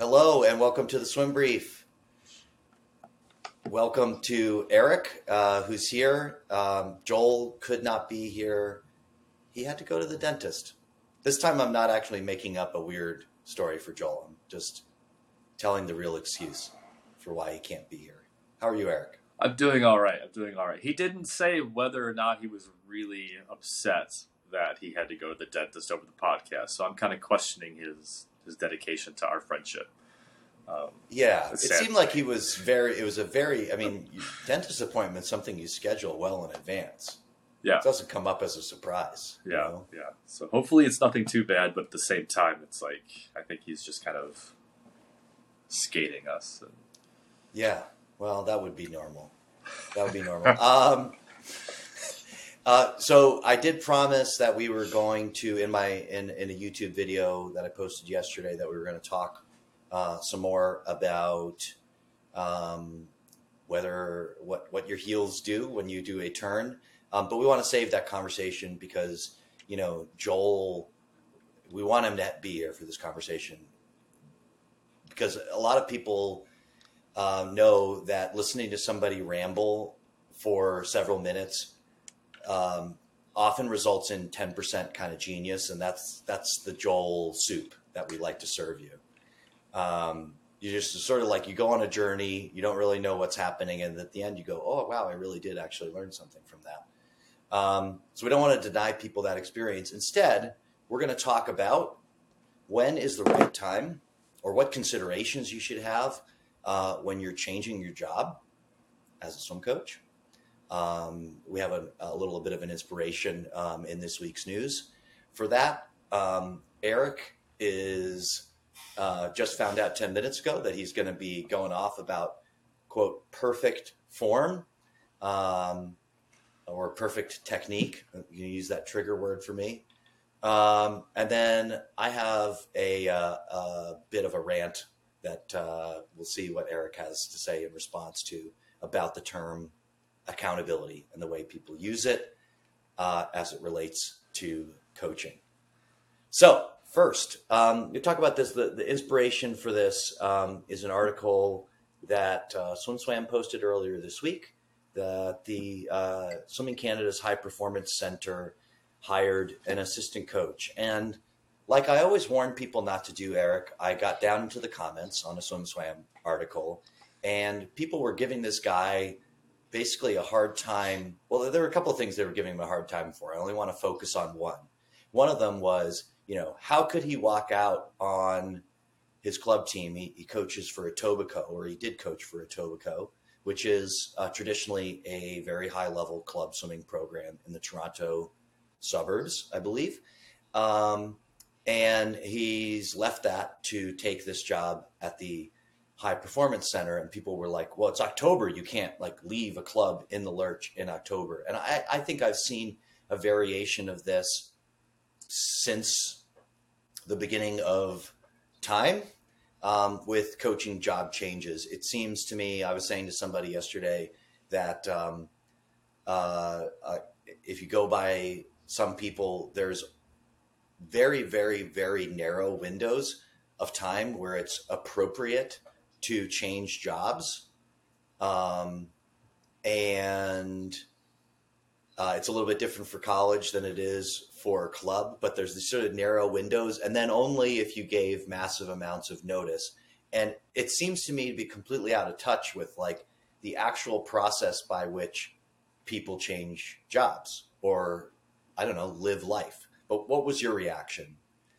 Hello and welcome to the Swim Brief. Welcome to Eric, uh, who's here. Um, Joel could not be here. He had to go to the dentist. This time I'm not actually making up a weird story for Joel. I'm just telling the real excuse for why he can't be here. How are you, Eric? I'm doing all right. I'm doing all right. He didn't say whether or not he was really upset that he had to go to the dentist over the podcast, so I'm kind of questioning his his dedication to our friendship. Um, yeah, it seemed like he was very. It was a very. I mean, dentist appointment something you schedule well in advance. Yeah, it doesn't come up as a surprise. Yeah, you know? yeah. So hopefully it's nothing too bad, but at the same time, it's like I think he's just kind of skating us. And... Yeah, well, that would be normal. That would be normal. um, uh, so I did promise that we were going to in my in, in a YouTube video that I posted yesterday that we were going to talk uh, some more about um, whether what what your heels do when you do a turn. Um, but we want to save that conversation because you know Joel, we want him to be here for this conversation because a lot of people uh, know that listening to somebody ramble for several minutes um, often results in 10% kind of genius and that's that's the joel soup that we like to serve you. Um, you just sort of like you go on a journey you don't really know what's happening and at the end you go oh wow i really did actually learn something from that. Um, so we don't want to deny people that experience. Instead we're going to talk about when is the right time or what considerations you should have uh, when you're changing your job as a swim coach. Um, we have a, a, little bit of an inspiration um, in this week's news. For that, um, Eric is uh, just found out 10 minutes ago that he's going to be going off about, quote, perfect form um, or perfect technique. You use that trigger word for me. Um, and then I have a, uh, a, bit of a rant that uh, we'll see what Eric has to say in response to about the term accountability and the way people use it uh, as it relates to coaching. So, first, um, you talk about this. The, the inspiration for this um, is an article that uh, SwimSwam posted earlier this week. That the uh, Swimming Canada's High Performance Center hired an assistant coach. And like I always warn people not to do, Eric, I got down into the comments on a SwimSwam article, and people were giving this guy basically a hard time. Well, there were a couple of things they were giving him a hard time for. I only want to focus on one. One of them was, you know, how could he walk out on his club team? He, he coaches for Etobicoke, or he did coach for Etobicoke, which is uh, traditionally a very high level club swimming program in the Toronto suburbs, I believe. Um, and he's left that to take this job at the high performance center and people were like well it's october. You can't like leave a club in the lurch in october. And i, I think i've seen a variation of this since the beginning of time um, with coaching job changes. It seems to me i was saying to somebody yesterday that um, uh, uh, if you go by some people, there's very, very, very narrow windows of time where it's appropriate to change jobs. Um, and uh, it's a little bit different for college than it is for a club, but there's these sort of narrow windows, and then only if you gave massive amounts of notice. And it seems to me to be completely out of touch with like the actual process by which people change jobs or I don't know, live life. But what was your reaction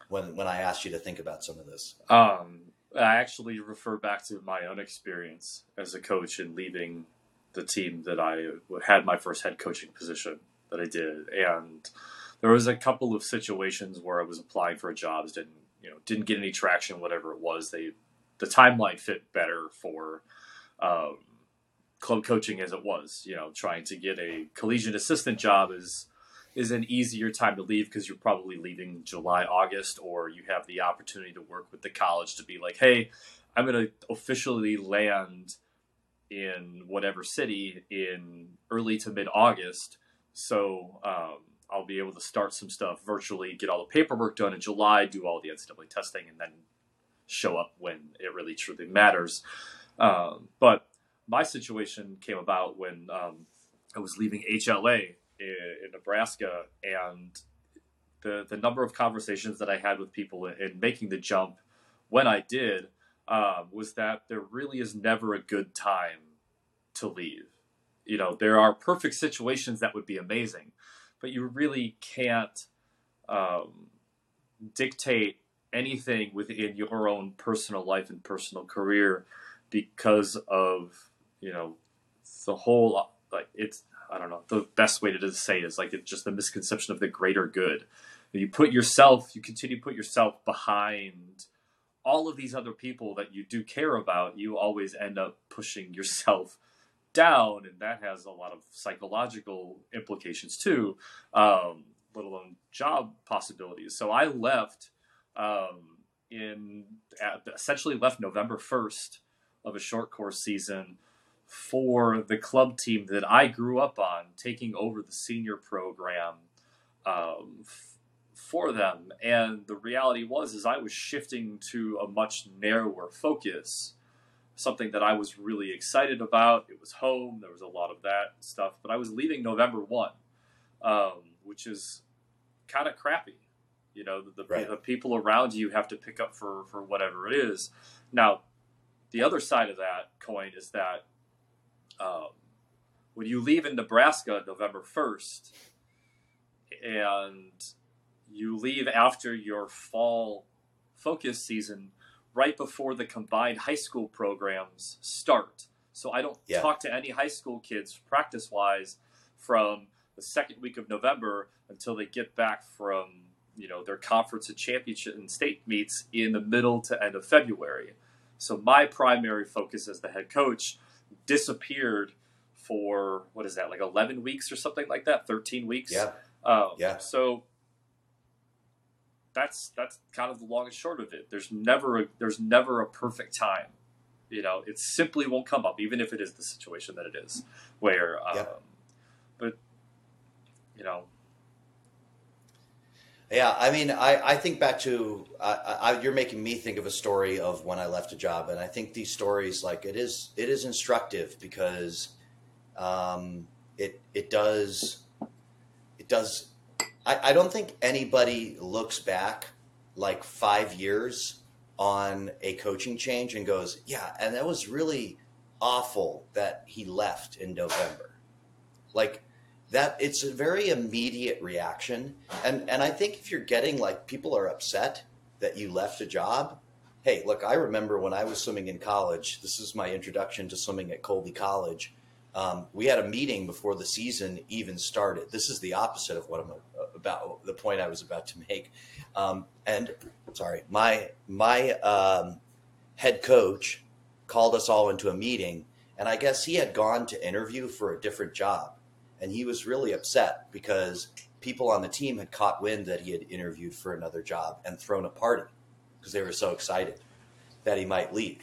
when when I asked you to think about some of this? Um, I actually refer back to my own experience as a coach and leaving the team that I had my first head coaching position that I did, and there was a couple of situations where I was applying for jobs, didn't you know, didn't get any traction, whatever it was. They the timeline fit better for um, club coaching as it was. You know, trying to get a collegiate assistant job is is an easier time to leave because you're probably leaving July, August, or you have the opportunity to work with the college to be like, hey, I'm going to officially land in whatever city in early to mid August. So um, I'll be able to start some stuff virtually, get all the paperwork done in July, do all the NCAA testing, and then show up when it really truly matters. Um, but my situation came about when um, I was leaving HLA in, in, Nebraska, and the the number of conversations that I had with people in, in making the jump when I did um, was that there really is never a good time to leave. You know, there are perfect situations that would be amazing, but you really can't um, dictate anything within your own personal life and personal career because of you know the whole like it's I don't know the best way to say it is like it's just the misconception of the greater good. You put yourself, you continue to put yourself behind all of these other people that you do care about. You always end up pushing yourself down, and that has a lot of psychological implications too, um, let alone job possibilities. So I left um, in essentially left November first of a short course season for the club team that I grew up on, taking over the senior program um, f- for them. And the reality was, is I was shifting to a much narrower focus, something that I was really excited about. It was home. There was a lot of that stuff, but I was leaving November one, um, which is kind of crappy. You know, the, the, right. the people around you have to pick up for for whatever it is. Now, the other side of that coin is that um, when you leave in Nebraska November 1st and you leave after your fall focus season right before the combined high school programs start. So I don't yeah. talk to any high school kids practice wise from the second week of November until they get back from you know their conference and championship and state meets in the middle to end of February. So my primary focus as the head coach disappeared for what is that like 11 weeks or something like that? 13 weeks? Yeah. Um, yeah. so that's that's kind of the long and short of it. There's never a, there's never a perfect time. You know it simply won't come up even if it is the situation that it is where um, yep. but you know yeah, I mean, I, I think back to uh, I, you're making me think of a story of when I left a job, and I think these stories like it is it is instructive because um, it it does it does. I, I don't think anybody looks back like five years on a coaching change and goes, yeah, and that was really awful that he left in November. Like that it's a very immediate reaction. And and i think if you're getting like people are upset that you left a job hey look i remember when i was swimming in college this is my introduction to swimming at colby college um, we had a meeting before the season even started. This is the opposite of what i'm uh, about the point i was about to make. Um, and sorry my my um, head coach called us all into a meeting and i guess he had gone to interview for a different job and he was really upset because people on the team had caught wind that he had interviewed for another job and thrown a party because they were so excited that he might leave.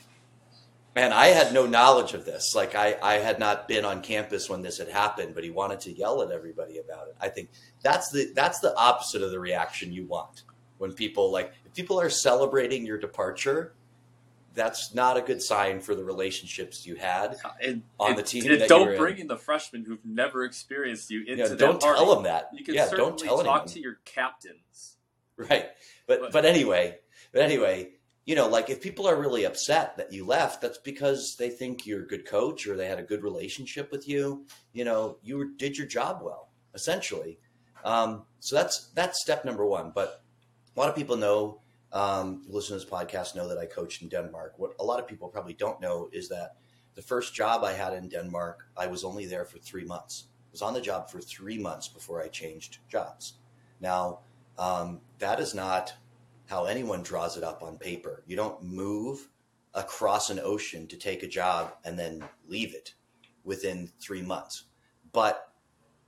And I had no knowledge of this. Like I, I had not been on campus when this had happened, but he wanted to yell at everybody about it. I think that's the that's the opposite of the reaction you want when people like if people are celebrating your departure that's not a good sign for the relationships you had and, on and, the team. And don't bring in. the freshmen who've never experienced you into. Yeah, don't party. tell them that. You can yeah, certainly don't tell talk anyone. to your captains. Right, but, but but anyway, but anyway, you know, like if people are really upset that you left, that's because they think you're a good coach or they had a good relationship with you. You know, you did your job well, essentially. Um, so that's that's step number one. But a lot of people know um, listen to this podcast know that I coached in Denmark. What a lot of people probably don't know is that the first job I had in Denmark, I was only there for three months. I was on the job for three months before I changed jobs. Now, um, that is not how anyone draws it up on paper. You don't move across an ocean to take a job and then leave it within three months. But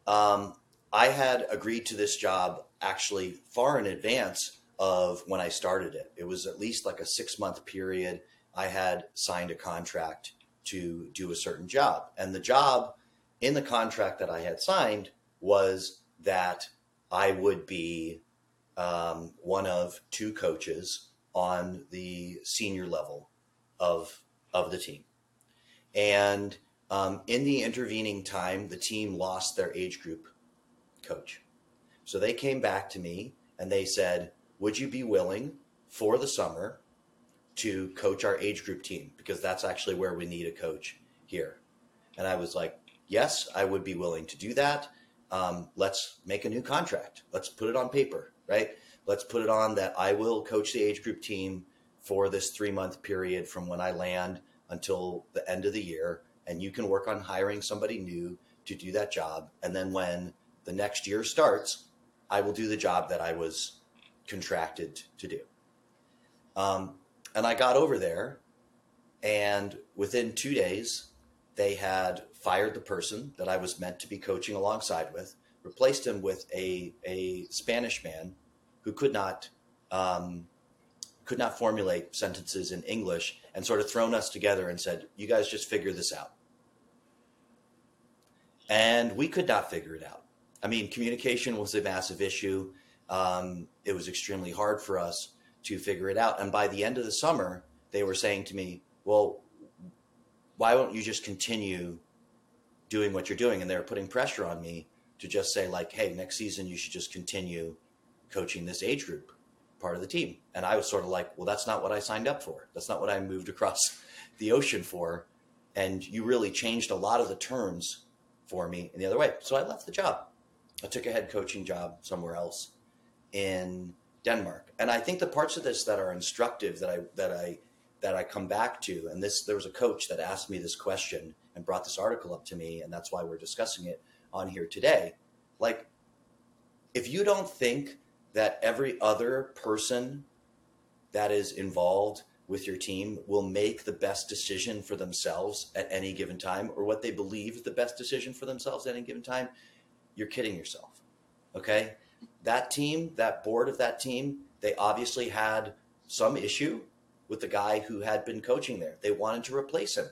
um, I had agreed to this job actually far in advance of when I started it. It was at least like a six month period. I had signed a contract to do a certain job. And the job in the contract that I had signed was that I would be um, one of two coaches on the senior level of of the team. And um, in the intervening time, the team lost their age group coach. So they came back to me and they said, Would you be willing for the summer to coach our age group team? Because that's actually where we need a coach here. And I was like, Yes, I would be willing to do that. Um, let's make a new contract. Let's put it on paper, right? Let's put it on that I will coach the age group team for this three month period from when I land until the end of the year. And you can work on hiring somebody new to do that job. And then when the next year starts, I will do the job that I was contracted to do. Um, and I got over there, and within two days, they had fired the person that I was meant to be coaching alongside with, replaced him with a, a Spanish man who could not um, could not formulate sentences in English, and sort of thrown us together and said, "You guys just figure this out." And we could not figure it out. I mean, communication was a massive issue. Um, it was extremely hard for us to figure it out. And by the end of the summer, they were saying to me, "Well, why won't you just continue doing what you're doing?" And they were putting pressure on me to just say, like, "Hey, next season you should just continue coaching this age group part of the team." And I was sort of like, "Well, that's not what I signed up for. That's not what I moved across the ocean for." And you really changed a lot of the terms for me in the other way. So I left the job. I took a head coaching job somewhere else in Denmark. And I think the parts of this that are instructive that I that I that I come back to, and this there was a coach that asked me this question and brought this article up to me, and that's why we're discussing it on here today. Like, if you don't think that every other person that is involved with your team will make the best decision for themselves at any given time, or what they believe is the best decision for themselves at any given time, you're kidding yourself. Okay? That team, that board of that team, they obviously had some issue with the guy who had been coaching there. They wanted to replace him.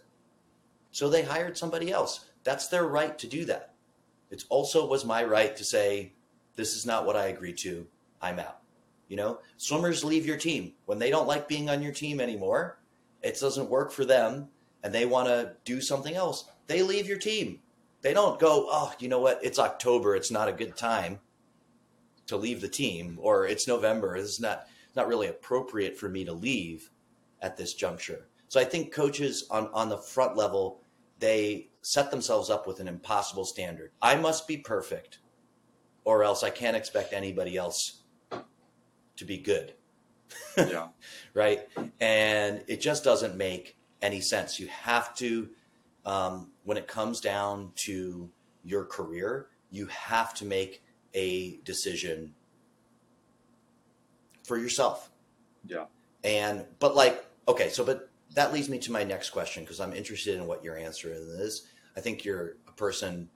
So they hired somebody else. That's their right to do that. It also was my right to say, this is not what I agreed to. I'm out. You know, swimmers leave your team when they don't like being on your team anymore. It doesn't work for them and they want to do something else. They leave your team. They don't go, oh, you know what? It's October. It's not a good time to leave the team, or it's November. It's not not really appropriate for me to leave at this juncture. So I think coaches on on the front level they set themselves up with an impossible standard. I must be perfect, or else I can't expect anybody else to be good. Yeah. right? And it just doesn't make any sense. You have to, um, when it comes down to your career, you have to make a decision for yourself. Yeah. And, but like, okay, so, but that leads me to my next question because I'm interested in what your answer is. I think you're a person,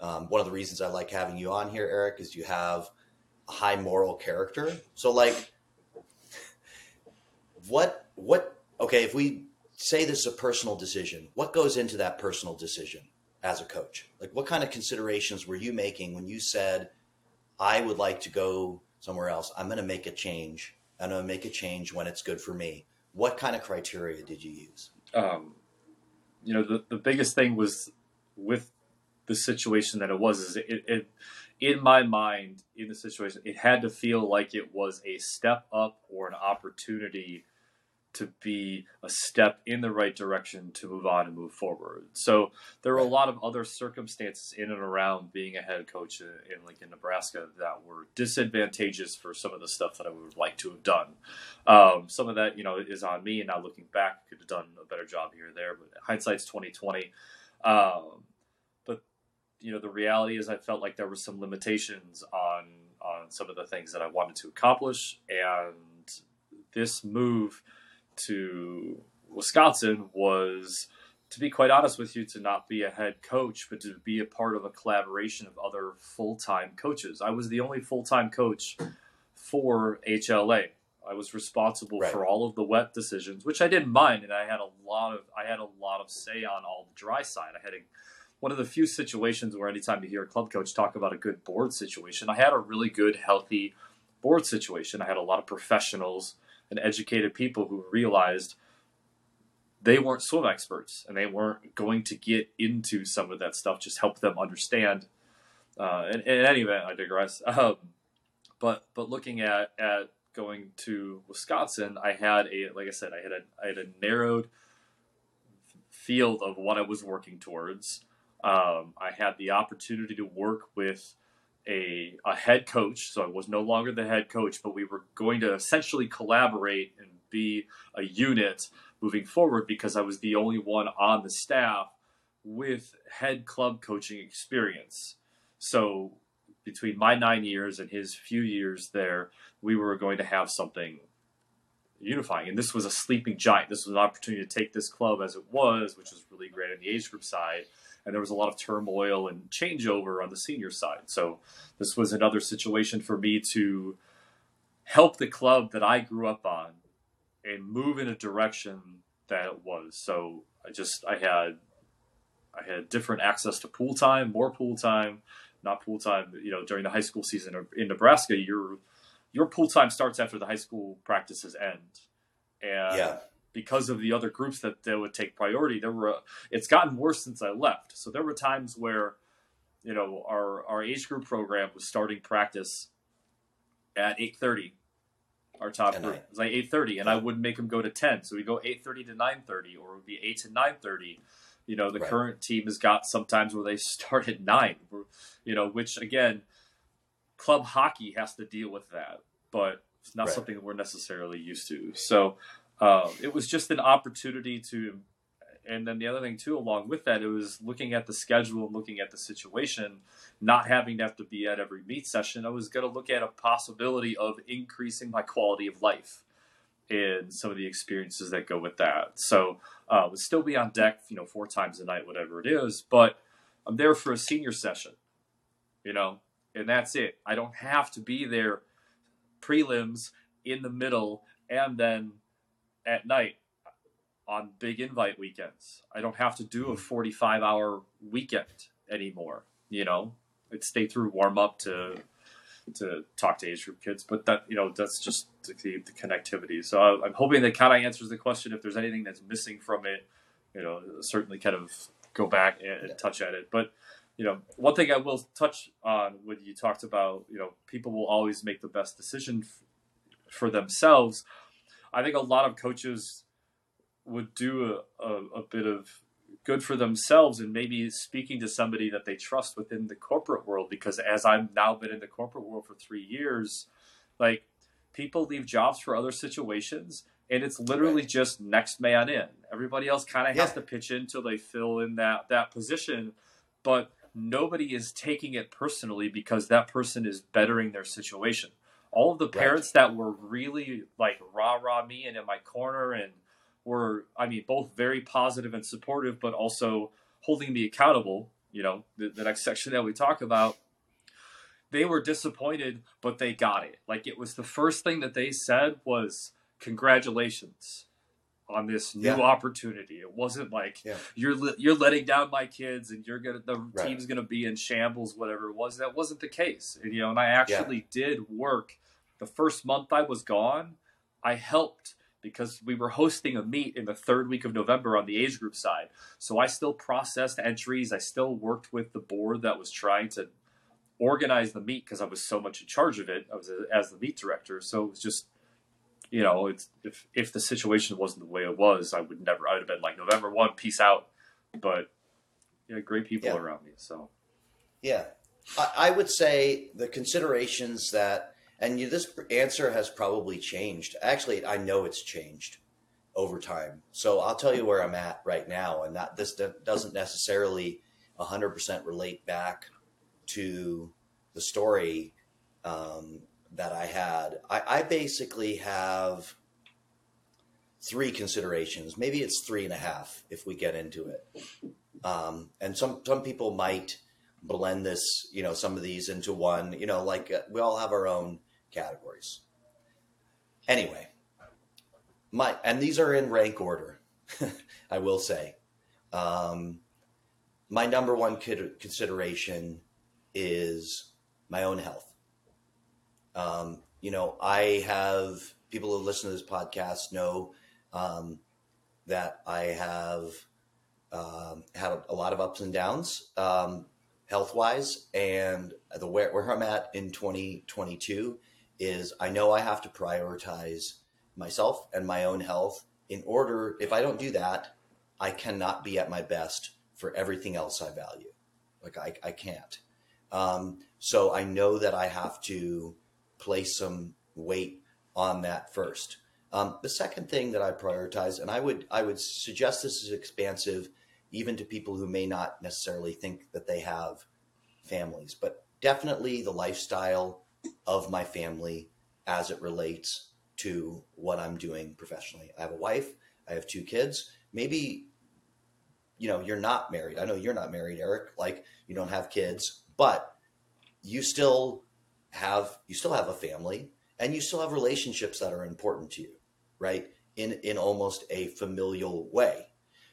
um, one of the reasons I like having you on here, Eric, is you have a high moral character. So, like, what, what, okay, if we say this is a personal decision, what goes into that personal decision as a coach? Like, what kind of considerations were you making when you said, I would like to go somewhere else? I'm going to make a change. I'm going to make a change when it's good for me. What kind of criteria did you use? Um, you know, the, the biggest thing was with the situation that it was is it, it in my mind in the situation it had to feel like it was a step up or an opportunity to be a step in the right direction to move on and move forward. So there were a lot of other circumstances in and around being a head coach in, in Lincoln, Nebraska that were disadvantageous for some of the stuff that I would like to have done. Um, some of that, you know, is on me, and now looking back, could have done a better job here or there. But hindsight's twenty twenty. Um, but you know, the reality is, I felt like there were some limitations on on some of the things that I wanted to accomplish, and this move to Wisconsin was, to be quite honest with you, to not be a head coach, but to be a part of a collaboration of other full time coaches. I was the only full time coach for HLA. I was responsible Right. for all of the wet decisions, which I didn't mind, and I had a lot of I had a lot of say on all the dry side. I had a one of the few situations where anytime you hear a club coach talk about a good board situation, I had a really good, healthy board situation. I had a lot of professionals and educated people who realized they weren't swim experts and they weren't going to get into some of that stuff. Just help them understand. Uh, in, in any event, I digress. Um, but but looking at at going to Wisconsin, I had a like I said, I had a I had a narrowed field of what I was working towards. Um, I had the opportunity to work with a, a head coach, so I was no longer the head coach, but we were going to essentially collaborate and be a unit moving forward because I was the only one on the staff with head club coaching experience. So between my nine years and his few years there, we were going to have something unifying. And this was a sleeping giant. This was an opportunity to take this club as it was, which was really great on the age group side. And there was a lot of turmoil and changeover on the senior side. So this was another situation for me to help the club that I grew up on and move in a direction that it was. So I just I had I had different access to pool time, more pool time, not pool time. You know, during the high school season in Nebraska, your your pool time starts after the high school practices end, and Yeah. Because of the other groups that, that would take priority, there were it's gotten worse since I left. So there were times where, you know, our our age group program was starting practice at eight thirty. Our top group it was like eight thirty, and I would make them go to ten. So we go eight thirty to nine thirty, or it would be eight to nine thirty. You know, the Right. current team has got sometimes where they start at nine. You know, which again, club hockey has to deal with that, but it's not Right. something that we're necessarily used to. So uh, it was just an opportunity to, and then the other thing too, along with that, it was looking at the schedule and looking at the situation, not having to have to be at every meet session. I was going to look at a possibility of increasing my quality of life and some of the experiences that go with that. So uh, would still be on deck, you know, four times a night, whatever it is, but I'm there for a senior session, you know, and that's it. I don't have to be there prelims in the middle and then at night on big invite weekends. I don't have to do a mm-hmm. 45 hour weekend anymore, you know. I'd stay through warm up to to talk to age group kids, but that you know that's just the, the connectivity. So I, I'm hoping that kind of answers the question. If there's anything that's missing from it, you know, certainly kind of go back and, and touch at it. But you know, one thing I will touch on when you talked about, you know, people will always make the best decision f- for themselves. I think a lot of coaches would do a, a, a bit of good for themselves and maybe speaking to somebody that they trust within the corporate world because as I've now been in the corporate world for three years, like people leave jobs for other situations and it's literally just next man in. Everybody else kind of has to pitch in until they fill in that that position, but nobody is taking it personally because that person is bettering their situation. All of the Right. parents that were really like rah rah me and in my corner and were, I mean, both very positive and supportive, but also holding me accountable. You know, the, the next section that we talk about, they were disappointed, but they got it. Like it was the first thing that they said was congratulations on this new Yeah. opportunity. It wasn't like Yeah. you're li- you're letting down my kids and you're gonna the Right. team's gonna be in shambles, whatever it was. That wasn't the case. And, you know, and I actually did work the first month I was gone. I helped because we were hosting a meet in the third week of November on the age group side. So I still processed entries. I still worked with the board that was trying to organize the meet because I was so much in charge of it. I was a, as the meet director. So it was just, you know, it's if if the situation wasn't the way it was, I would never. I would have been like November one, peace out. But yeah, great people Yeah. around me. So Yeah, I, I would say the considerations that, and you, this answer has probably changed. Actually, I know it's changed over time. So I'll tell you where I'm at right now, and that this doesn't necessarily 100% relate back to the story um, that I had. I, I basically have three considerations. Maybe it's three and a half if we get into it. Um, and some some people might blend this, you know, some of these into one. You know, like uh, we all have our own categories. Anyway, my and these are in rank order. I will say, um, my number one consideration is my own health. Um, you know, I have people who listen to this podcast know um, that I have um, had a, a, lot of ups and downs um, health wise, and the where, where I'm at in 2022 is I know I have to prioritize myself and my own health in order. If I don't do that, I cannot be at my best for everything else I value. Like I, I can't. Um, so I know that I have to place some weight on that first. Um, the second thing that I prioritize, and I would I would suggest this is expansive even to people who may not necessarily think that they have families, but definitely the lifestyle of my family as it relates to what I'm doing professionally. I have a wife, I have two kids. Maybe you know, you're not married. I know you're not married, Eric. Like you don't have kids, but you still have you still have a family and you still have relationships that are important to you, right? In in almost a familial way.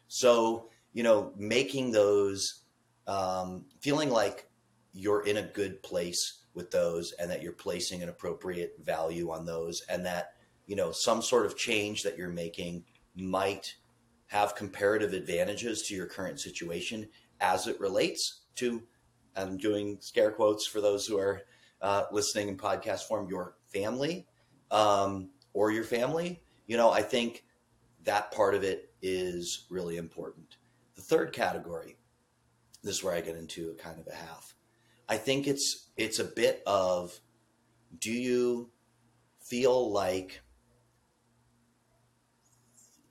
So, you know, making those um, feeling like you're in a good place with those and that you're placing an appropriate value on those and that, you know, some sort of change that you're making might have comparative advantages to your current situation as it relates to I'm doing scare quotes for those who are uh, listening in podcast form, your family um, or your family. You know, I think that part of it is really important. The third category, this is where I get into a kind of a half. I think it's it's a bit of do you feel like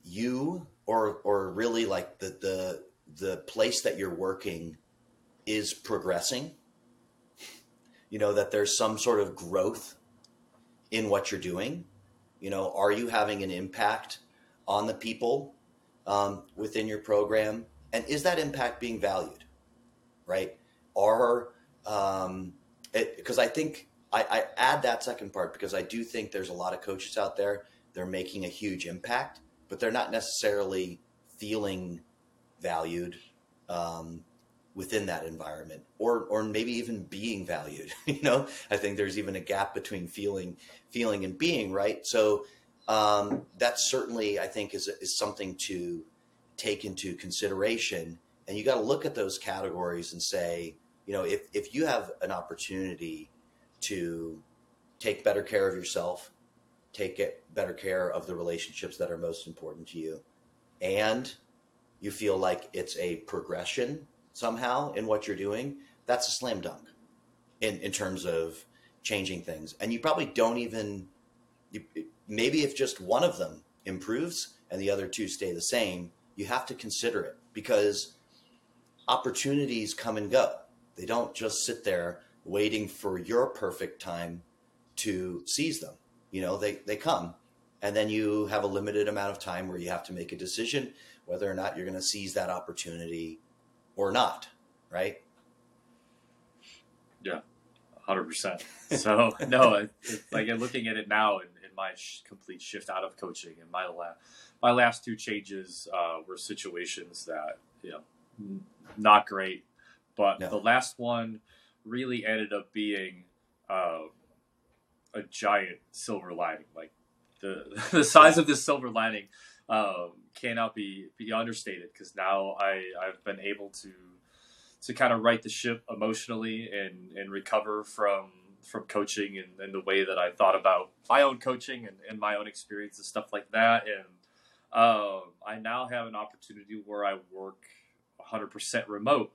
you or or really like the the the place that you're working is progressing you know that there's some sort of growth in what you're doing. You know are you having an impact on the people um, within your program? And is that impact being valued right? Are um, because i think I, I add that second part because i do think there's a lot of coaches out there they're making a huge impact but they're not necessarily feeling valued um, within that environment or or maybe even being valued you know? I think there's even a gap between feeling feeling and being right? So um, that certainly i think is, is something to take into consideration. And you got to look at those categories and say you know if, if you have an opportunity to take better care of yourself take better care of the relationships that are most important to you and you feel like it's a progression somehow in what you're doing that's a slam dunk in, in terms of changing things. And you probably don't even you, maybe if just one of them improves and the other two stay the same you have to consider it because opportunities come and go. They don't just sit there waiting for your perfect time to seize them. You know they, they come. And then you have a limited amount of time where you have to make a decision whether or not you're going to seize that opportunity or not right yeah 100% so no it, it, like looking at it now in, in my sh- complete shift out of coaching and my la- my last two changes uh, were situations that you know n- not great but no. the last one really ended up being uh, a giant silver lining. Like the the size of this silver lining um, cannot be be understated because now I I've been able to to kind of right the ship emotionally and and recover from from coaching and, and the way that I thought about my own coaching and, and my own experience and stuff like that. And um, I now have an opportunity where I work 100% remote.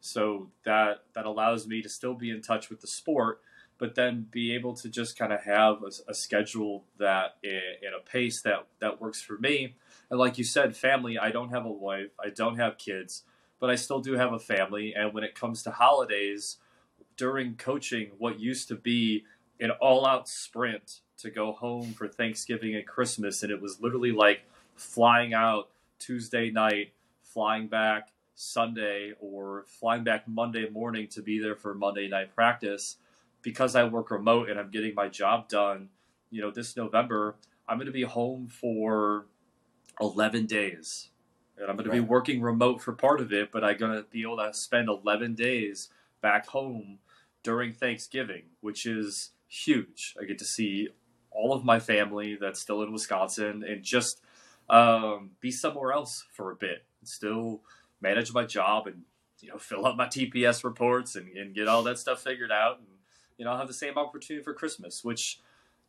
So that that allows me to still be in touch with the sport, but then be able to just kind of have a, a schedule that eh, in, in, a pace that that works for me. And like you said, family. I don't have a wife. I don't have kids, but I still do have a family. And when it comes to holidays, during coaching, what used to be an all-out sprint to go home for Thanksgiving and Christmas, and it was literally like flying out Tuesday night, flying back Sunday, or flying back Monday morning to be there for Monday night practice because I work remote and I'm getting my job done, you know, this November, I'm going to be home for 11 days. And I'm going to right. be working remote for part of it, but I'm going to be able to spend 11 days back home during Thanksgiving, which is huge. I get to see all of my family that's still in Wisconsin and just um, be somewhere else for a bit and still manage my job and you know fill out my TPS reports and, and get all that stuff figured out and you know have the same opportunity for Christmas, which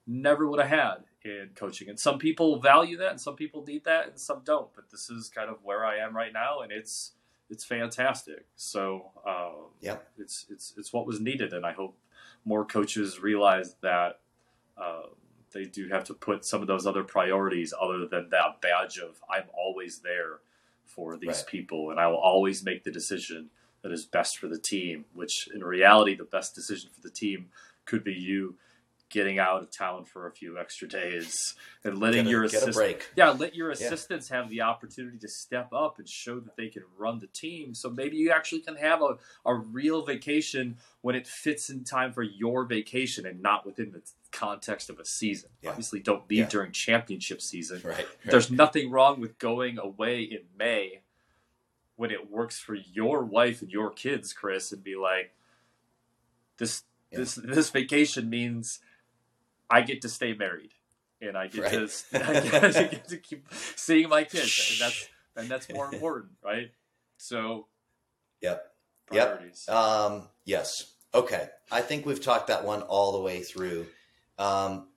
never would have had in coaching. And some people value that, and some people need that, and some don't. But this is kind of where I am right now, and it's it's fantastic. So um, yeah, it's it's it's what was needed, and I hope more coaches realize that. Uh, they do have to put some of those other priorities other than that badge of I'm always there for these Right. people and I will always make the decision that is best for the team, which in reality, the best decision for the team could be you getting out of town for a few extra days and letting a- your get a assist- break. yeah, let your Yeah. assistants have the opportunity to step up and show that they can run the team. So maybe you actually can have a, a real vacation when it fits in time for your vacation and not within the context of a season. Yeah. Obviously, don't leave Yeah. during championship season. Right. right. There's nothing wrong with going away in May when it works for your wife and your kids, Chris, and be like, this Yeah. this this vacation means I get to stay married and I get, Right. to, I get, to, get to keep seeing my kids, and that's and that's more important, right? So, Yep. Yep. Um, yes. Okay. I think we've talked that one all the way through. Um,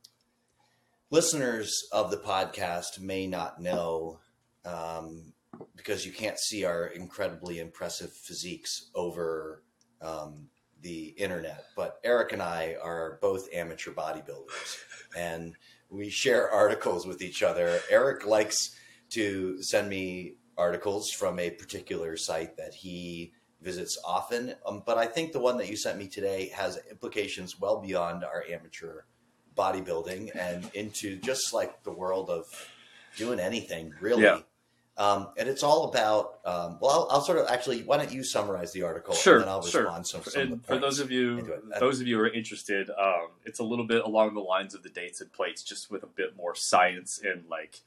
listeners of the podcast may not know um, because you can't see our incredibly impressive physiques over um, the internet, but Eric and I are both amateur bodybuilders and we share articles with each other. Eric likes to send me articles from a particular site that he visits often. Um, but I think the one that you sent me today has implications well beyond our amateur bodybuilding and into just like the world of doing anything really. Yeah. Um, and it's all about, um, well, I'll, I'll sort of actually, why don't you summarize the article Sure, and then I'll sure. respond some, some and for those of you those of you who are interested um, it's a little bit along the lines of the dates and plates just with a bit more science and like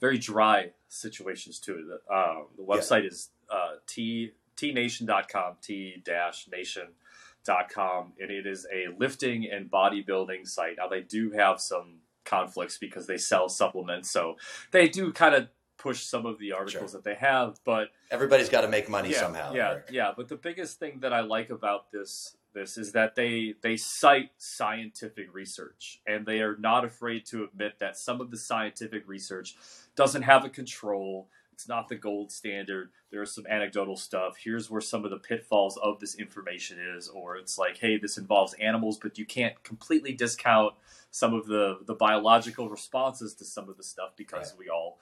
very dry situations to it. Um, the website is uh, t tnation.com t dash nation.com and it is a lifting and bodybuilding site. Now they do have some conflicts because they sell supplements so they do kind of push some of the articles that they have but Everybody's got to make money yeah, somehow. Yeah, Eric. yeah. But the biggest thing that I like about this this is that they they cite scientific research and they are not afraid to admit that some of the scientific research doesn't have a control. It's not the gold standard. There's some anecdotal stuff. Here's where some of the pitfalls of this information is, or it's like, hey, this involves animals, but you can't completely discount some of the the biological responses to some of the stuff because Right. we all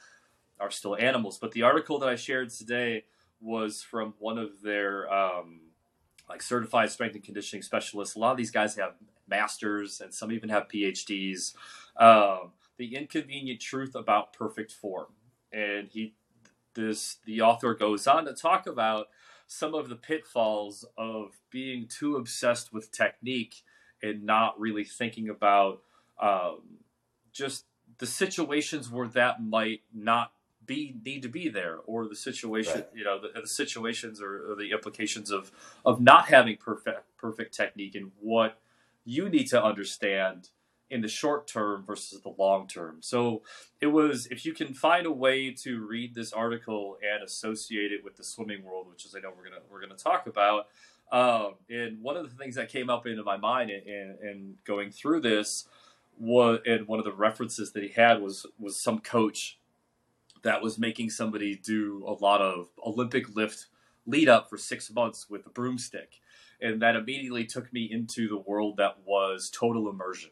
are still animals. But the article that I shared today was from one of their um, like certified strength and conditioning specialists. A lot of these guys have masters, and some even have PhDs. Um, the inconvenient truth about perfect form, and he this the author goes on to talk about some of the pitfalls of being too obsessed with technique and not really thinking about um, just the situations where that might not be need to be there or the situation Right. you know the, the situations or, or the implications of of not having perfect perfect technique and what you need to understand in the short term versus the long term so it was if you can find a way to read this article and associate it with the swimming world which is i know we're gonna we're gonna talk about um, and one of the things that came up into my mind in, in, in going through this was and one of the references that he had was was some coach that was making somebody do a lot of Olympic lift lead up for six months with a broomstick. And that immediately took me into the world that was total immersion.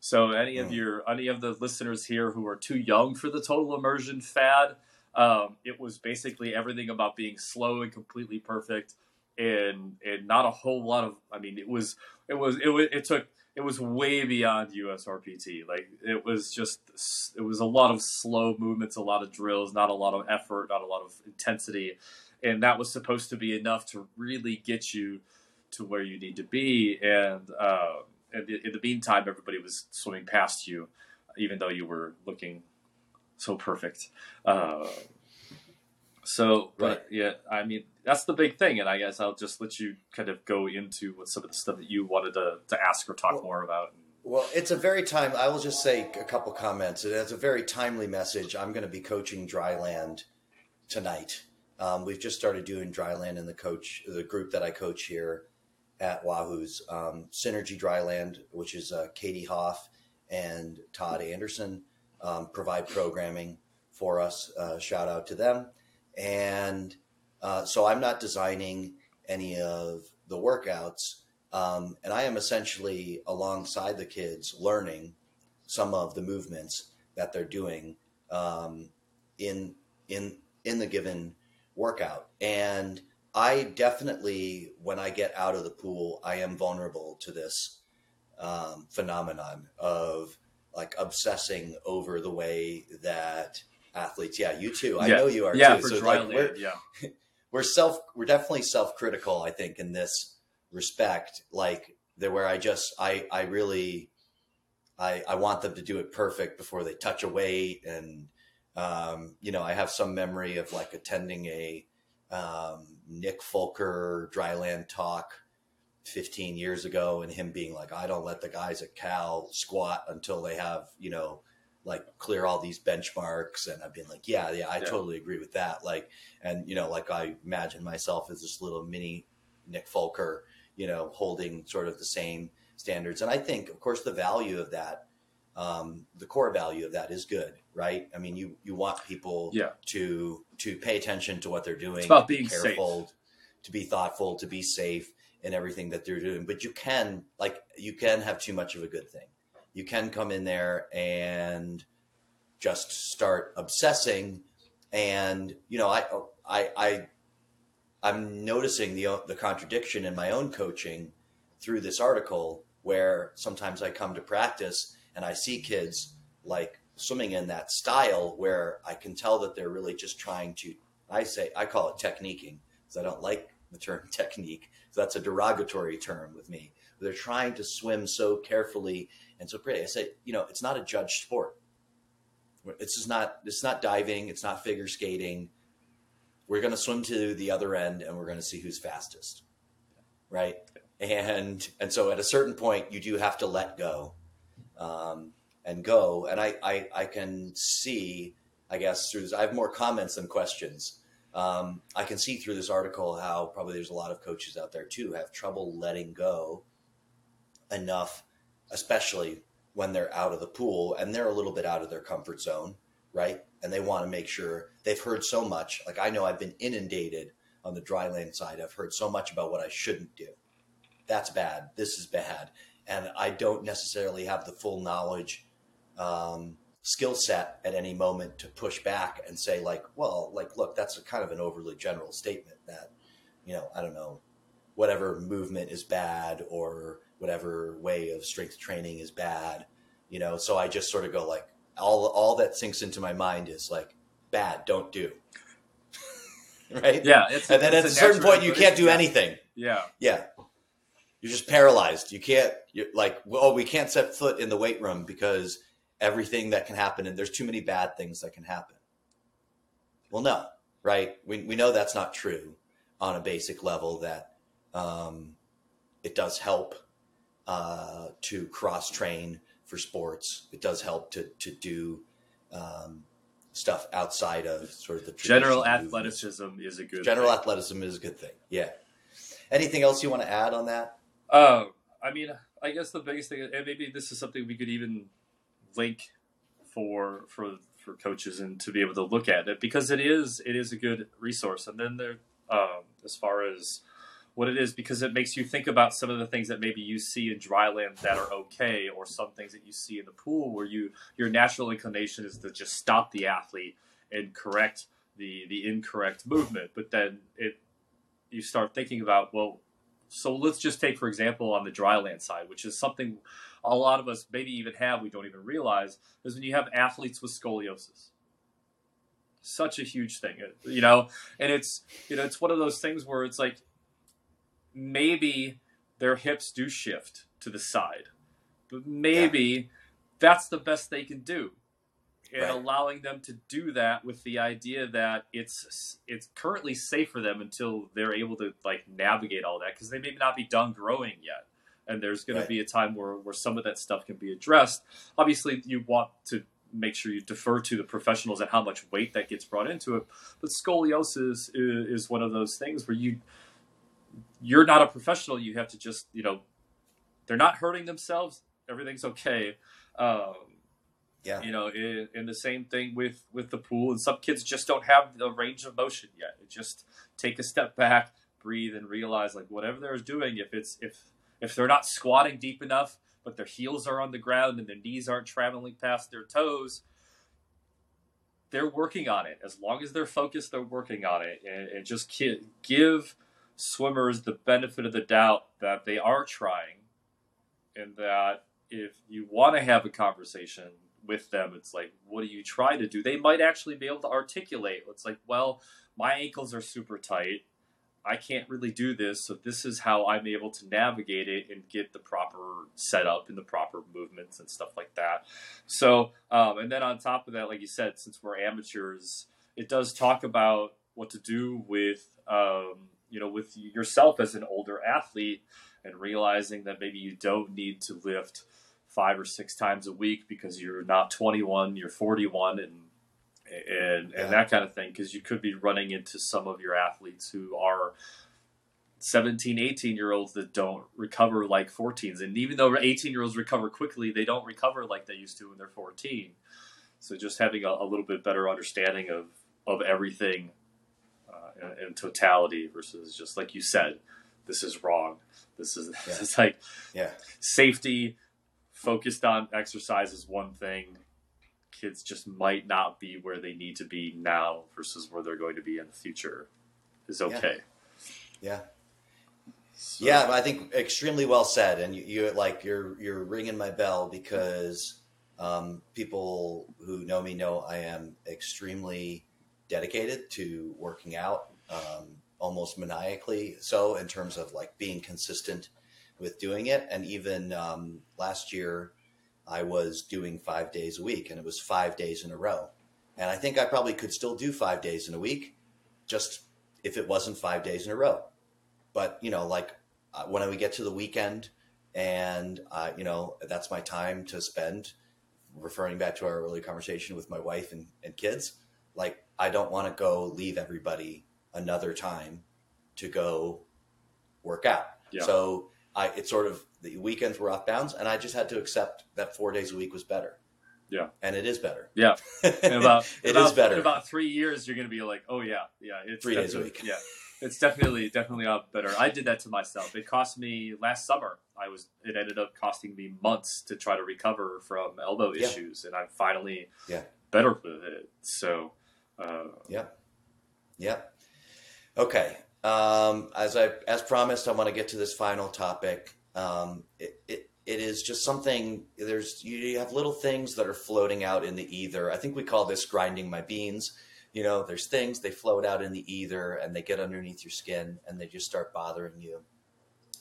So any of Mm. your any of the listeners here who are too young for the total immersion fad, um, it was basically everything about being slow and completely perfect, and and not a whole lot of. I mean, it was it was it was it took it was way beyond USRPT. Like it was just it was a lot of slow movements, a lot of drills, not a lot of effort, not a lot of intensity, and that was supposed to be enough to really get you to where you need to be. And uh, in the meantime, everybody was swimming past you, even though you were looking so perfect. Uh, so, but Right. yeah, I mean, that's the big thing, and I guess I'll just let you kind of go into what some of the stuff that you wanted to, to ask or talk Well- more about. Well, it's a very time. I will just say a couple comments. It's a very timely message. I'm going to be coaching Dryland tonight. Um, we've just started doing Dryland in the coach, the group that I coach here at Wahoo's um, Synergy Dryland, which is uh, Katie Hoff and Todd Anderson um, provide programming for us. Uh, shout out to them. And uh, so I'm not designing any of the workouts. Um, and I am essentially alongside the kids learning some of the movements that they're doing um, in in in the given workout. And I definitely, when I get out of the pool, I am vulnerable to this um, phenomenon of like obsessing over the way that athletes. Yeah, you too. I Yeah. know you are yeah, too. for So, like, we're- land, yeah. we're self we're definitely self critical I think in this respect like there where I just I I really I I want them to do it perfect before they touch a weight and um, you know I have some memory of like attending a um, Nick Folker dryland talk 15 years ago and him being like I don't let the guys at Cal squat until they have you know like clear all these benchmarks and I've been like yeah yeah I Yeah. totally agree with that like and you know like i imagine myself as this little mini nick folker you know holding sort of the same standards and i think of course the value of that um, the core value of that is good right i mean you you want people Yeah. to to pay attention to what they're doing It's about to be being safe. careful to be thoughtful to be safe in everything that they're doing but you can like you can have too much of a good thing you can come in there and just start obsessing. And you know i i i i'm noticing the the contradiction in my own coaching through this article where sometimes i come to practice and i see kids like swimming in that style where i can tell that they're really just trying to i say i call it techniquing because i don't like the term technique. So that's a derogatory term with me. They're trying to swim so carefully and so pretty i say you know it's not a judged sport. This is not it's not diving it's not figure skating. We're going to swim to the other end and we're going to see who's fastest right? And and so at a certain point you do have to let go um, and go. And I, I i can see i guess through this i have more comments than questions. Um, i can see through this article how probably there's a lot of coaches out there too have trouble letting go enough especially when they're out of the pool and they're a little bit out of their comfort zone, right? And they want to make sure they've heard so much. Like I know I've been inundated on the dry land side. I've heard so much about what I shouldn't do. That's bad. This is bad. And I don't necessarily have the full knowledge, um, skill set at any moment to push back and say, like, well, like, look, that's a kind of an overly general statement that, you know, I don't know, whatever movement is bad or whatever way of strength training is bad you know? So i just sort of go like all all that sinks into my mind is like bad don't do. Right? Yeah, it's, and then at a certain point you can't do evolution. anything. Yeah, yeah. You're just paralyzed. You can't you're like oh we can't set foot in the weight room because everything that can happen and there's too many bad things that can happen. Well no right? We, we know that's not true on a basic level that um, it does help uh, to cross train for sports it does help to to do um, stuff outside of sort of the general athleticism is a good general thing. athleticism is a good thing yeah anything else you want to add on that Uh, I mean, I guess the biggest thing, and maybe this is something we could even link for for for coaches and to be able to look at it because it is it is a good resource. And then there, um, as far as what it is, because it makes you think about some of the things that maybe you see in dry land that are okay, or some things that you see in the pool where you your natural inclination is to just stop the athlete and correct the the incorrect movement, but then it you start thinking about well so let's just take, for example, on the dry land side, which is something a lot of us maybe even have, we don't even realize, is when you have athletes with scoliosis. Such a huge thing, you know, and it's you know it's one of those things where it's like maybe their hips do shift to the side, but maybe that's the best they can do, and Right. allowing them to do that with the idea that it's it's currently safe for them until they're able to like navigate all that because they may not be done growing yet and there's going Right. to be a time where, where some of that stuff can be addressed. Obviously, you want to make sure you defer to the professionals and how much weight that gets brought into it. But scoliosis is, is one of those things where you you're not a professional. You have to just you know they're not hurting themselves. Everything's okay. Um, Yeah. you know, and, and the same thing with with the pool. And some kids just don't have the range of motion yet. It just take a step back, breathe, and realize like whatever they're doing, if it's if if they're not squatting deep enough, but their heels are on the ground and their knees aren't traveling past their toes, they're working on it. As long as they're focused, they're working on it, and, and just ki- give swimmers the benefit of the doubt that they are trying, and that if you want to have a conversation with them, it's like, what do you try to do? They might actually be able to articulate. It's like, well, my ankles are super tight. I can't really do this, so this is how I'm able to navigate it and get the proper setup and the proper movements and stuff like that. So, um, and then on top of that, like you said, since we're amateurs, it does talk about what to do with, um, you know, with yourself as an older athlete and realizing that maybe you don't need to lift five or six times a week because you're not 21, you're 41, and and Yeah. and that kind of thing because you could be running into some of your athletes who are 17 18 year olds that don't recover like 14s and even though 18 year olds recover quickly they don't recover like they used to when they're 14 so just having a, a little bit better understanding of of everything in, in totality versus just like you said this is wrong this is Yeah. it's like Yeah. safety focused on exercise is one thing kids just might not be where they need to be now versus where they're going to be in the future is okay Yeah. So- Yeah, I think extremely well said, and you, you like you're you're ringing my bell because um, people who know me know I am extremely dedicated to working out, um, almost maniacally so in terms of like being consistent with doing it. And even um, last year, I was doing five days a week, and it was five days in a row. And I think I probably could still do five days in a week, just if it wasn't five days in a row but you know like uh, when we get to the weekend and uh, you know that's my time to spend referring back to our earlier conversation with my wife and, and kids like i don't want to go leave everybody another time to go work out Yeah. so i it sort of the weekends were off bounds and i just had to accept that four days a week was better Yeah. and it is better Yeah. in about It about, is better. in about three years you're going to be like oh yeah yeah it's Three days a week. yeah it's definitely definitely a better i did that to myself it cost me last summer i was it ended up costing me months to try to recover from elbow Yeah. issues and i'm finally Yeah. better with it so uh, Yep. Okay. Um, as I as promised, I want to get to this final topic. Um, it, it it is just something. There's you have little things that are floating out in the ether. I think we call this grinding my beans. You know, there's things they float out in the ether and they get underneath your skin and they just start bothering you.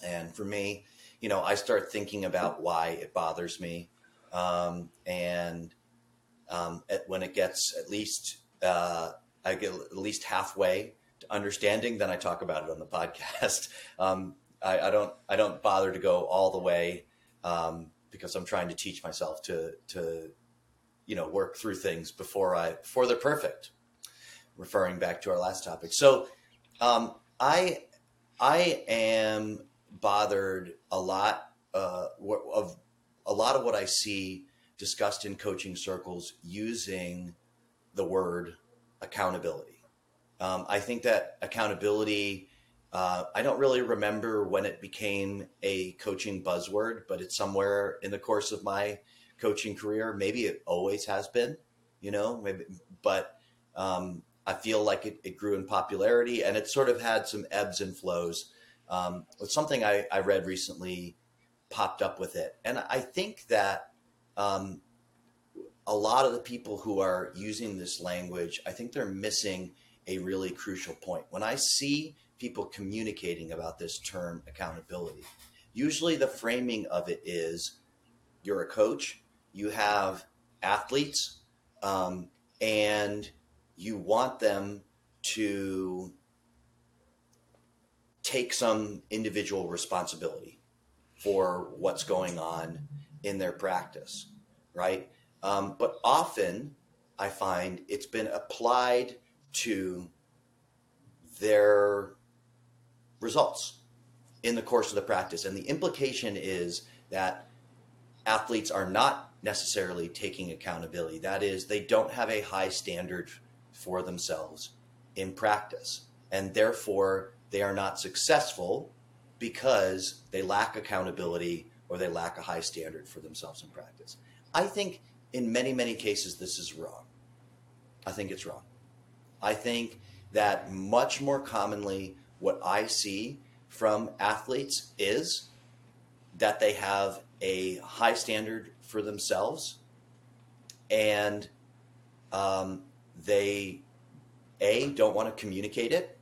And for me, you know, I start thinking about why it bothers me, um, and um, at, when it gets at least uh, I get at least halfway to understanding, then I talk about it on the podcast. Um, I, I don't I don't bother to go all the way um, because I'm trying to teach myself to to you know work through things before I before they're perfect. Referring back to our last topic, so um, I I am bothered a lot uh, of a lot of what I see discussed in coaching circles using the word accountability. Um, I think that accountability, uh, I don't really remember when it became a coaching buzzword, but it's somewhere in the course of my coaching career. Maybe it always has been, you know, maybe, but um, I feel like it, it grew in popularity and it sort of had some ebbs and flows. Um, it's something I, I read recently popped up with it. And I think that um, a lot of the people who are using this language, I think they're missing a really crucial point. When I see people communicating about this term accountability, usually the framing of it is you're a coach, you have athletes, um, and you want them to take some individual responsibility. for what's going on in their practice, right? Um, but often I find it's been applied to their results in the course of the practice. And the implication is that athletes are not necessarily taking accountability. That is, they don't have a high standard for themselves in practice. And therefore, they are not successful because they lack accountability or they lack a high standard for themselves in practice. I think in many, many cases, this is wrong. I think it's wrong. I think that much more commonly, what I see from athletes is that they have a high standard for themselves and um, they a don't want to communicate it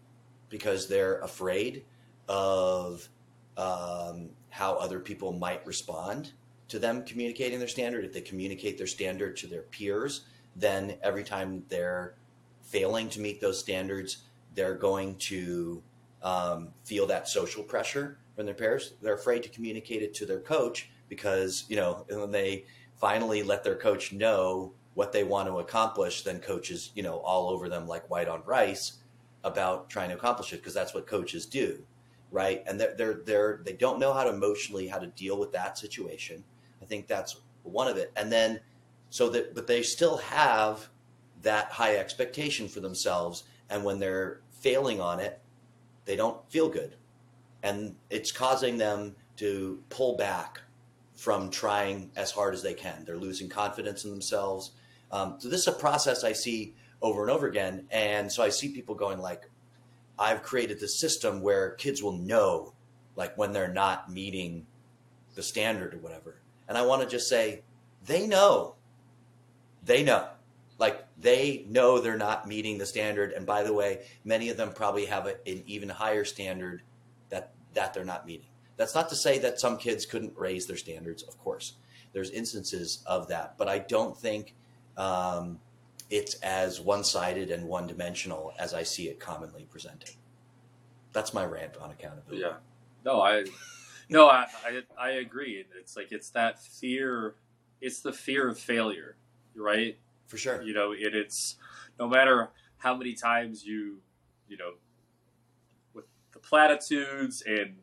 because they're afraid of um, how other people might respond to them communicating their standard if they communicate their standard to their peers then every time they're failing to meet those standards they're going to um, feel that social pressure from their peers they're afraid to communicate it to their coach because you know when they finally let their coach know what they want to accomplish, then coaches you know all over them like white on rice about trying to accomplish it because that's what coaches do, right? And they're they're they're they don't know how to emotionally how to deal with that situation. I think that's one of it, and then so that but they still have that high expectation for themselves, and when they're failing on it, they don't feel good, and it's causing them to pull back from trying as hard as they can. They're losing confidence in themselves. Um, so this is a process I see over and over again, and so I see people going like, "I've created this system where kids will know, like when they're not meeting the standard or whatever." And I want to just say, they know, they know, like they know they're not meeting the standard. And by the way, many of them probably have a, an even higher standard that that they're not meeting. That's not to say that some kids couldn't raise their standards, of course. There's instances of that, but I don't think um, it's as one sided and one dimensional as I see it commonly presented. That's my rant on accountability. Yeah. No, I no, I, I I agree. It's like it's that fear it's the fear of failure, right? For sure. You know, it, it's no matter how many times you you know with the platitudes and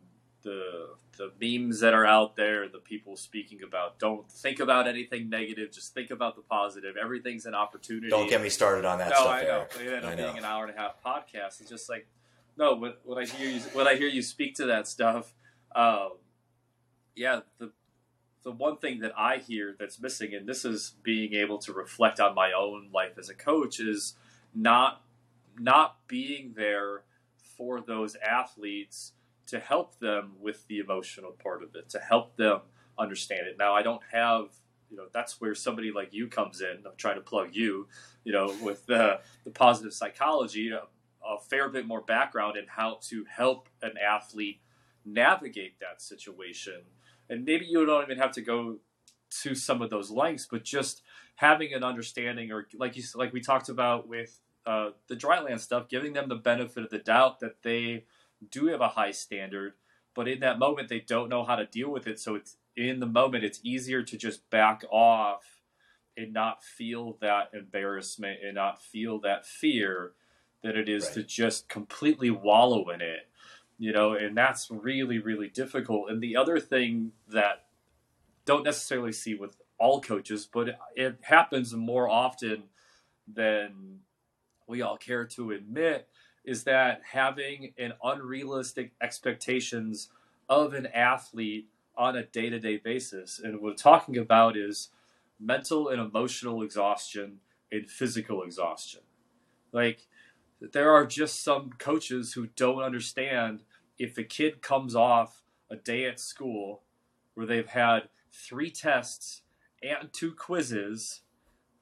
the the memes that are out there, the people speaking about don't think about anything negative, just think about the positive. Everything's an opportunity. Don't get me started on that no, stuff. I know. Eric. I know. being an hour and a half podcast. It's just like no, when, when I hear you when I hear you speak to that stuff, um, yeah, the the one thing that I hear that's missing, and this is being able to reflect on my own life as a coach, is not not being there for those athletes to help them with the emotional part of it, to help them understand it. Now, I don't have, you know, that's where somebody like you comes in. I'm trying to plug you, you know, with the, the positive psychology, a, a fair bit more background in how to help an athlete navigate that situation. And maybe you don't even have to go to some of those lengths, but just having an understanding, or like you, like we talked about with uh, the dryland stuff, giving them the benefit of the doubt that they do have a high standard, but in that moment they don't know how to deal with it. So it's in the moment it's easier to just back off and not feel that embarrassment and not feel that fear than it is Right. to just completely wallow in it. You know, and that's really, really difficult. And the other thing that don't necessarily see with all coaches, but it, happens more often than we all care to admit is that having an unrealistic expectations of an athlete on a day-to-day basis and what we're talking about is mental and emotional exhaustion and physical exhaustion like there are just some coaches who don't understand if a kid comes off a day at school where they've had three tests and two quizzes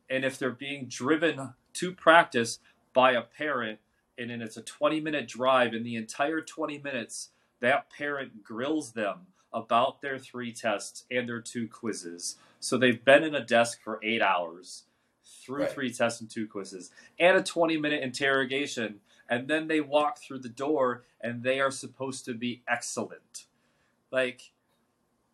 and if they're being driven to practice by a parent and then it's a 20 minute drive and the entire 20 minutes that parent grills them about their three tests and their two quizzes so they've been in a desk for eight hours through Right. three tests and two quizzes and a 20 minute interrogation and then they walk through the door and they are supposed to be excellent like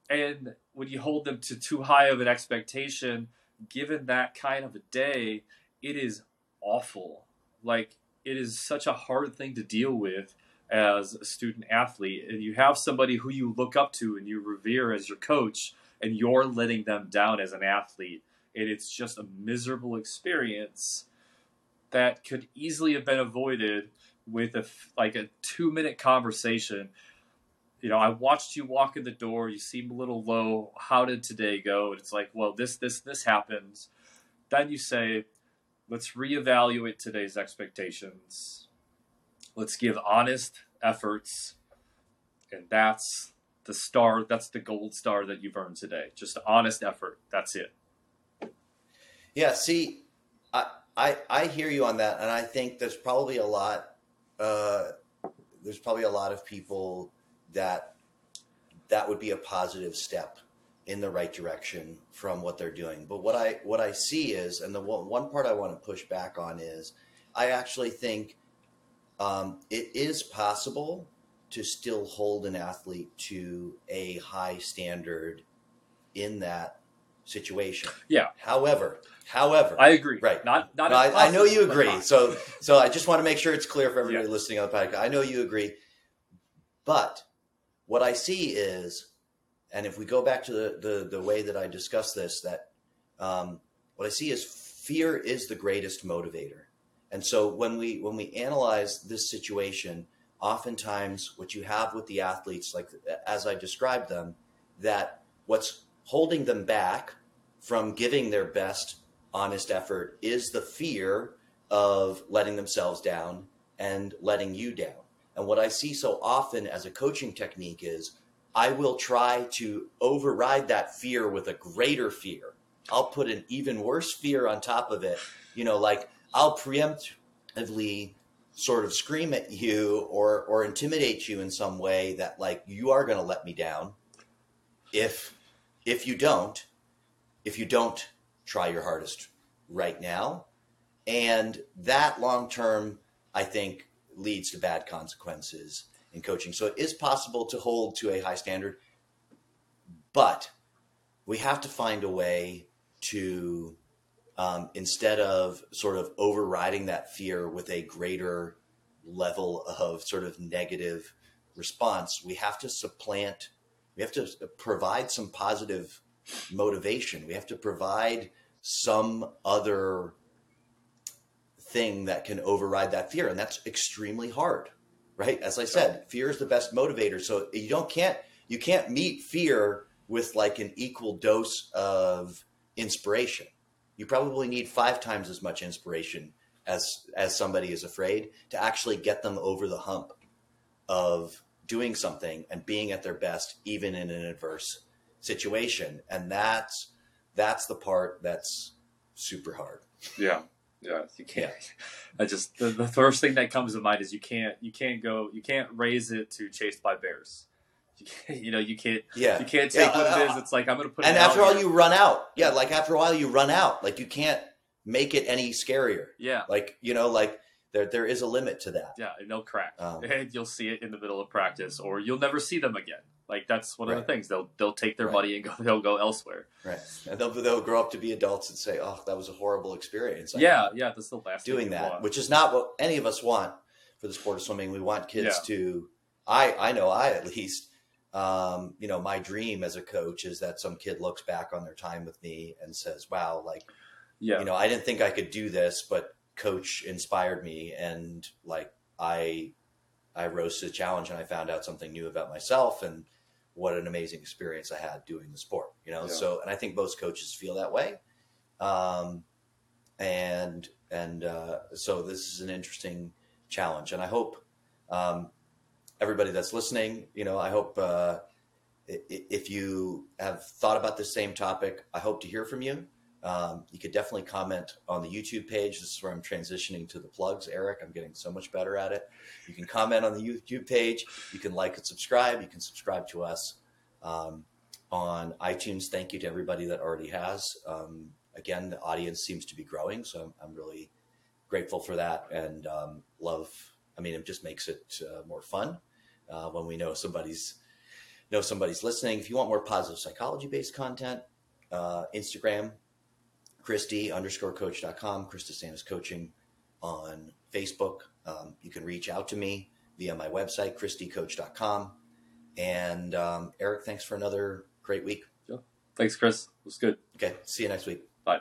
and when you hold them to too high of an expectation, given that kind of a day, it is awful. Like it is such a hard thing to deal with as a student athlete and you have somebody who you look up to and you revere as your coach and you're letting them down as an athlete and it's just a miserable experience that could easily have been avoided with a like a 2 minute conversation you know, I watched you walk in the door. You seem a little low. How did today go? And it's like, well, this, this, this happens. Then you say, let's reevaluate today's expectations. Let's give honest efforts. And that's the star, that's the gold star that you've earned today. Just honest effort. That's it. Yeah, see, I, I, I hear you on that. And I think there's probably a lot, uh, there's probably a lot of people that that would be a positive step in the right direction from what they're doing. But what I what I see is, and the one, one part I want to push back on is, I actually think um, it is possible to still hold an athlete to a high standard in that situation. Yeah. However, however, I agree. Right. Not not. no, I, I, know you agree. So so I just want to make sure it's clear for everybody Yeah. listening on the podcast. I know you agree, but what I see is, and if we go back to the the, the way that I discussed this, that um, what I see is fear is the greatest motivator. And so when we when we analyze this situation, oftentimes what you have with the athletes, like as I described them, that what's holding them back from giving their best honest effort is the fear of letting themselves down and letting you down. And what I see so often as a coaching technique is I will try to override that fear with a greater fear. I'll put an even worse fear on top of it. You know, like I'll preemptively sort of scream at you or or intimidate you in some way that like you are going to let me down if if you don't if you don't try your hardest right now. And that long term i think leads to bad consequences in coaching. So it is possible to hold to a high standard but we have to find a way to um, instead of sort of overriding that fear with a greater level of sort of negative response, we have to supplant, we have to provide some positive motivation. We have to provide some other thing that can override that fear. And that's extremely hard, right? As I said, fear is the best motivator. So you don't can't you can't meet fear with like an equal dose of inspiration you probably need five times as much inspiration as as somebody is afraid to actually get them over the hump of doing something and being at their best even in an adverse situation and that's that's the part that's super hard Yeah, yeah, you can't. I just the, the first thing that comes to mind is you can't you can't go you can't raise it to chased by bears. You, know you can't yeah you can't take Yeah, what it uh, is. It's like I'm going to put. and it after all here. you run out yeah like after a while you run out like you can't make it any scarier yeah like you know like there there is a limit to that yeah and they'll crack Um, and you'll see it in the middle of practice or you'll never see them again. Like that's one of the things they'll they'll take their Right. money and go they'll go elsewhere. right and they'll, they'll grow up to be adults and say oh that was a horrible experience I Yeah, yeah, that's the last doing you that, want. which is not what any of us want for the sport of swimming. We want kids Yeah. to. I I know I at least. Um, you know, my dream as a coach is that some kid looks back on their time with me and says, "Wow, like yeah, you know, I didn't think I could do this, but coach inspired me, and like I I rose to the challenge, and I found out something new about myself, and what an amazing experience I had doing the sport. You know, Yeah. so and I think most coaches feel that way. Um, and and uh, so this is an interesting challenge, and I hope um, everybody that's listening, you know, I hope uh, if you have thought about the same topic, I hope to hear from you. Um, you could definitely comment on the YouTube page. This is where I'm transitioning to the plugs, Eric. I'm getting so much better at it. You can comment on the YouTube page. You can like and subscribe. You can subscribe to us um, on iTunes. Thank you to everybody that already has. Um, again, the audience seems to be growing, so I'm, I'm really grateful for that and um, love. I mean, it just makes it uh, more fun uh, when we know somebody's know somebody's listening. If you want more positive psychology based content, uh, Instagram, Christy underscore coach.com, Krista Sanders Coaching on Facebook. Um, you can reach out to me via my website, christycoach.com. And um, Eric, thanks for another great week. Thanks, Chris. It was good. Okay, see you next week. Bye.